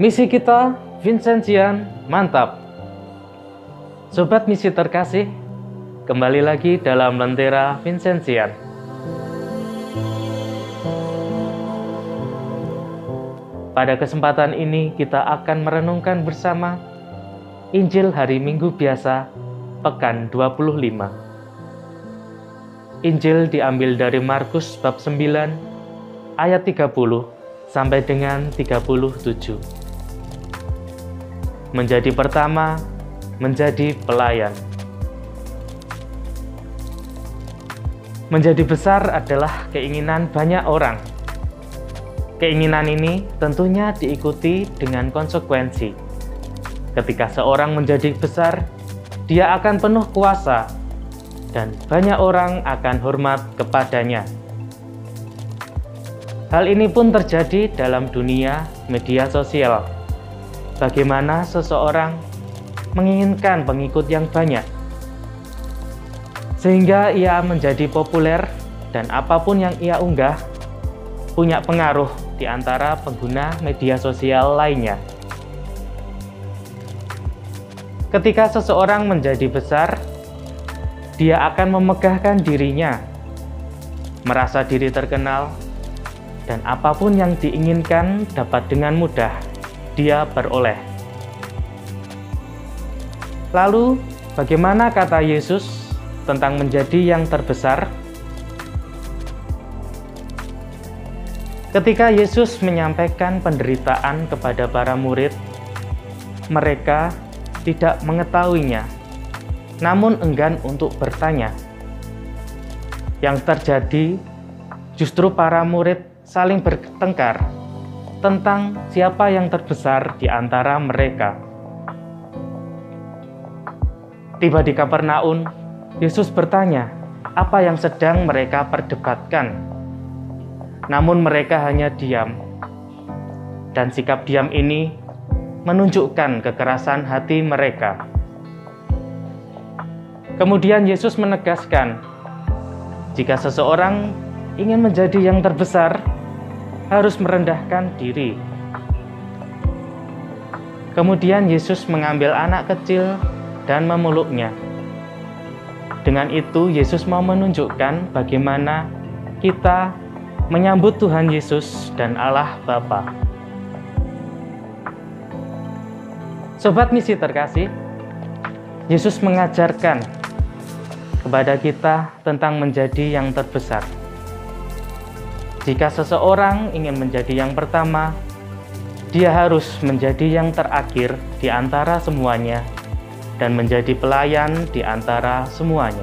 Misi kita, Vincentian, mantap. Sobat misi terkasih, kembali lagi dalam Lentera Vincentian. Pada kesempatan ini kita akan merenungkan bersama Injil hari Minggu biasa, pekan 25. Injil diambil dari Markus bab 9 ayat 30 sampai dengan 37. Menjadi pertama, menjadi pelayan. Menjadi besar adalah keinginan banyak orang Keinginan ini tentunya diikuti dengan konsekuensi. Ketika seorang menjadi besar, dia akan penuh kuasa, dan banyak orang akan hormat kepadanya. Hal ini pun terjadi dalam dunia media sosial. Bagaimana seseorang menginginkan pengikut yang banyak, sehingga ia menjadi populer, dan apa pun yang ia unggah punya pengaruh di antara pengguna media sosial lainnya. Ketika seseorang menjadi besar, dia akan memegahkan dirinya, merasa diri terkenal, dan apa pun yang diinginkan dapat dengan mudah dia beroleh. Lalu, bagaimana kata Yesus tentang menjadi yang terbesar? Ketika Yesus menyampaikan penderitaan kepada para murid, mereka tidak mengetahuinya, namun enggan untuk bertanya. Yang terjadi justru para murid saling bertengkar tentang siapa yang terbesar di antara mereka. Tiba di Kapernaum, Yesus bertanya, "Apa yang sedang mereka perdebatkan?" namun mereka hanya diam. Dan sikap diam ini menunjukkan kekerasan hati mereka. Kemudian Yesus menegaskan, jika seseorang ingin menjadi yang terbesar, harus merendahkan diri. Kemudian Yesus mengambil anak kecil dan memeluknya. Dengan itu, Yesus mau menunjukkan bagaimana kita menyambut Tuhan Yesus dan Allah Bapa. Sobat misi terkasih, Yesus mengajarkan kepada kita tentang menjadi yang terbesar. Jika seseorang ingin menjadi yang pertama, dia harus menjadi yang terakhir di antara semuanya dan menjadi pelayan di antara semuanya.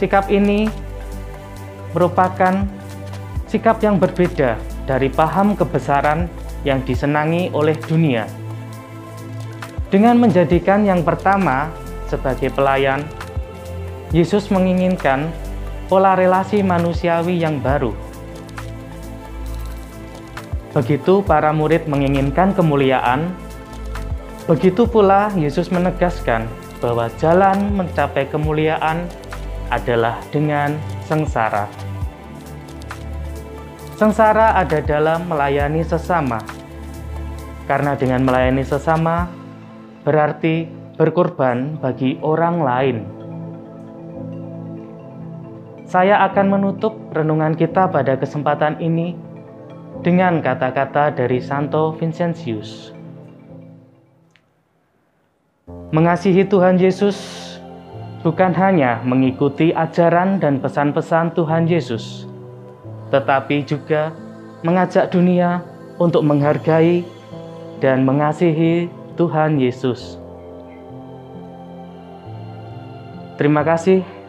Sikap ini merupakan sikap yang berbeda dari paham kebesaran yang disenangi oleh dunia. Dengan menjadikan yang pertama sebagai pelayan, Yesus menginginkan pola relasi manusiawi yang baru. Begitu para murid menginginkan kemuliaan, begitu pula Yesus menegaskan bahwa jalan mencapai kemuliaan adalah dengan sengsara. Sengsara ada dalam melayani sesama, karena dengan melayani sesama berarti berkorban bagi orang lain. Saya akan menutup renungan kita pada kesempatan ini dengan kata-kata dari Santo Vincentius. Mengasihi Tuhan Yesus bukan hanya mengikuti ajaran dan pesan-pesan Tuhan Yesus, tetapi juga mengajak dunia untuk menghargai dan mengasihi Tuhan Yesus. Terima kasih,